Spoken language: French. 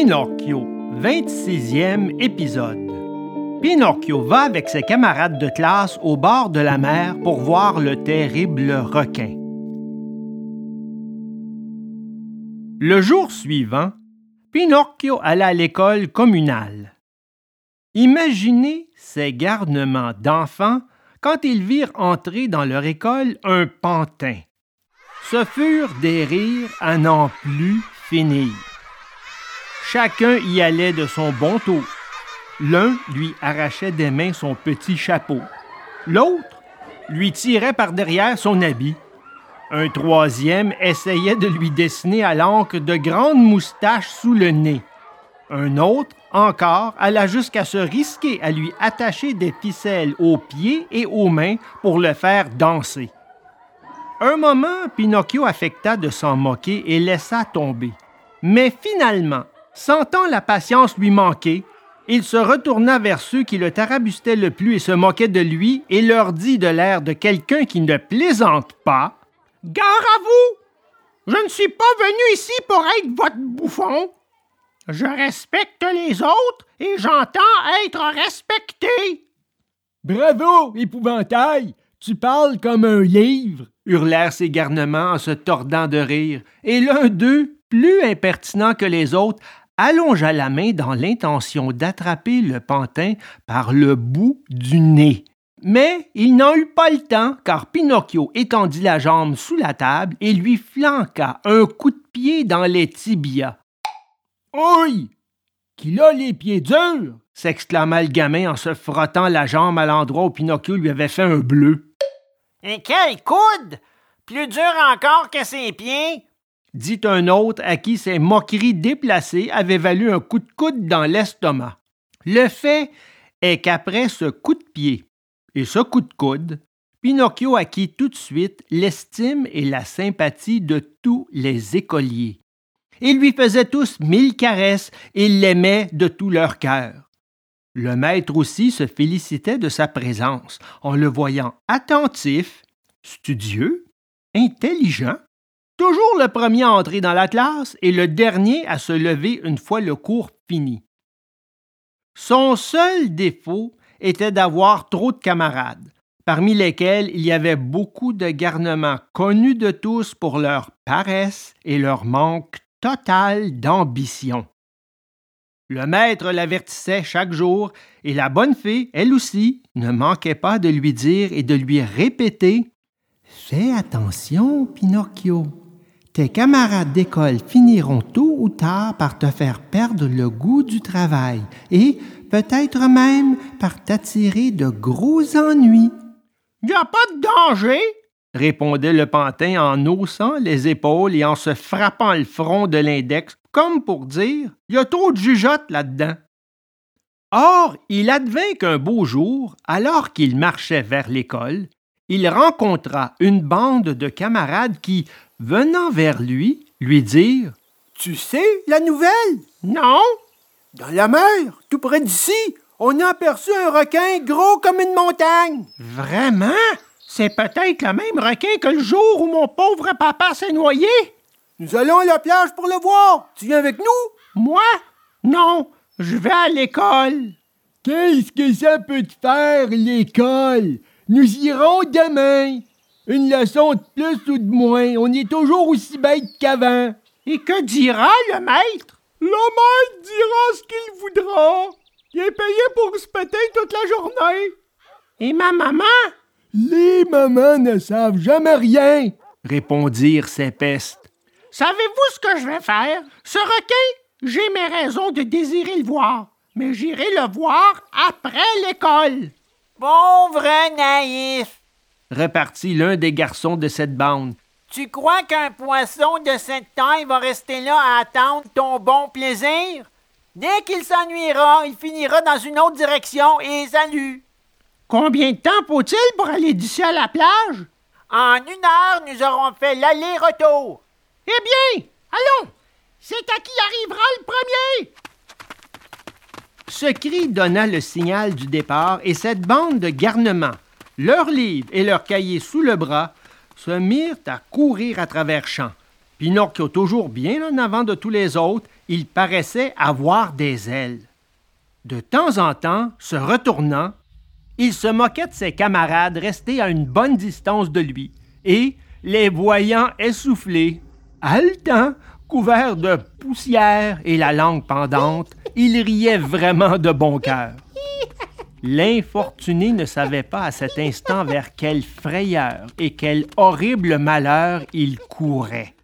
Pinocchio, 26e épisode. Pinocchio va avec ses camarades de classe au bord de la mer pour voir le terrible requin. Le jour suivant, Pinocchio alla à l'école communale. Imaginez ces garnements d'enfants quand ils virent entrer dans leur école un pantin. Ce furent des rires à n'en plus finir. Chacun y allait de son bon tour. L'un lui arrachait des mains son petit chapeau. L'autre lui tirait par derrière son habit. Un troisième essayait de lui dessiner à l'encre de grandes moustaches sous le nez. Un autre, encore, alla jusqu'à se risquer à lui attacher des ficelles aux pieds et aux mains pour le faire danser. Un moment, Pinocchio affecta de s'en moquer et laissa tomber. Mais finalement, sentant la patience lui manquer, il se retourna vers ceux qui le tarabustaient le plus et se moquaient de lui et leur dit de l'air de quelqu'un qui ne plaisante pas Gare à vous Je ne suis pas venu ici pour être votre bouffon. Je respecte les autres et j'entends être respecté. Bravo, épouvantail Tu parles comme un livre hurlèrent ces garnements en se tordant de rire, et l'un d'eux, plus impertinent que les autres, allongea la main dans l'intention d'attraper le pantin par le bout du nez. Mais il n'en eut pas le temps, car Pinocchio étendit la jambe sous la table et lui flanqua un coup de pied dans les tibias. Oui! Qu'il a les pieds durs! s'exclama le gamin en se frottant la jambe à l'endroit où Pinocchio lui avait fait un bleu. Et quel coude! Plus dur encore que ses pieds! Dit un autre à qui ces moqueries déplacées avaient valu un coup de coude dans l'estomac. Le fait est qu'après ce coup de pied et ce coup de coude, Pinocchio acquit tout de suite l'estime et la sympathie de tous les écoliers. Ils lui faisaient tous mille caresses et l'aimaient de tout leur cœur. Le maître aussi se félicitait de sa présence en le voyant attentif, studieux, intelligent, toujours le premier à entrer dans la classe et le dernier à se lever une fois le cours fini. Son seul défaut était d'avoir trop de camarades, parmi lesquels il y avait beaucoup de garnements connus de tous pour leur paresse et leur manque total d'ambition. Le maître l'avertissait chaque jour, et la bonne fée, elle aussi, ne manquait pas de lui dire et de lui répéter Fais attention, Pinocchio. Tes camarades d'école finiront tôt ou tard par te faire perdre le goût du travail et peut-être même par t'attirer de gros ennuis. Il n'y a pas de danger, répondait le pantin en haussant les épaules et en se frappant le front de l'index, comme pour dire Il y a trop de jugeote là-dedans. Or, il advint qu'un beau jour, alors qu'il marchait vers l'école, il rencontra une bande de camarades qui, venant vers lui, lui dirent Tu sais la nouvelle? Non. Dans la mer, tout près d'ici, on a aperçu un requin gros comme une montagne. Vraiment? C'est peut-être le même requin que le jour où mon pauvre papa s'est noyé? Nous allons à la plage pour le voir. Tu viens avec nous? Moi? Non, je vais à l'école. Qu'est-ce que ça peut te faire, l'école? Nous irons demain. Une leçon de plus ou de moins. On est toujours aussi bête qu'avant. Et que dira le maître? Le maître dira ce qu'il voudra. Il est payé pour se péter toute la journée. Et ma maman? Les mamans ne savent jamais rien, répondirent ces pestes. Savez-vous ce que je vais faire? Ce requin, j'ai mes raisons de désirer le voir, mais j'irai le voir après l'école. Pauvre naïf, repartit l'un des garçons de cette bande. Tu crois qu'un poisson de cette taille va rester là à attendre ton bon plaisir? Dès qu'il s'ennuiera, il finira dans une autre direction et salut. Combien de temps faut-il pour aller d'ici à la plage? En une heure, nous aurons fait l'aller-retour. Eh bien, allons! C'est à qui arrivera le premier! Ce cri donna le signal du départ et cette bande de garnements, leurs livres et leurs cahiers sous le bras, se mirent à courir à travers champs. Pinocchio toujours bien en avant de tous les autres, il paraissait avoir des ailes. De temps en temps, se retournant, il se moquait de ses camarades restés à une bonne distance de lui, et, les voyant essoufflés, haletant, couverts de poussière et la langue pendante, il riait vraiment de bon cœur. L'infortuné ne savait pas à cet instant vers quelle frayeur et quel horrible malheur il courait.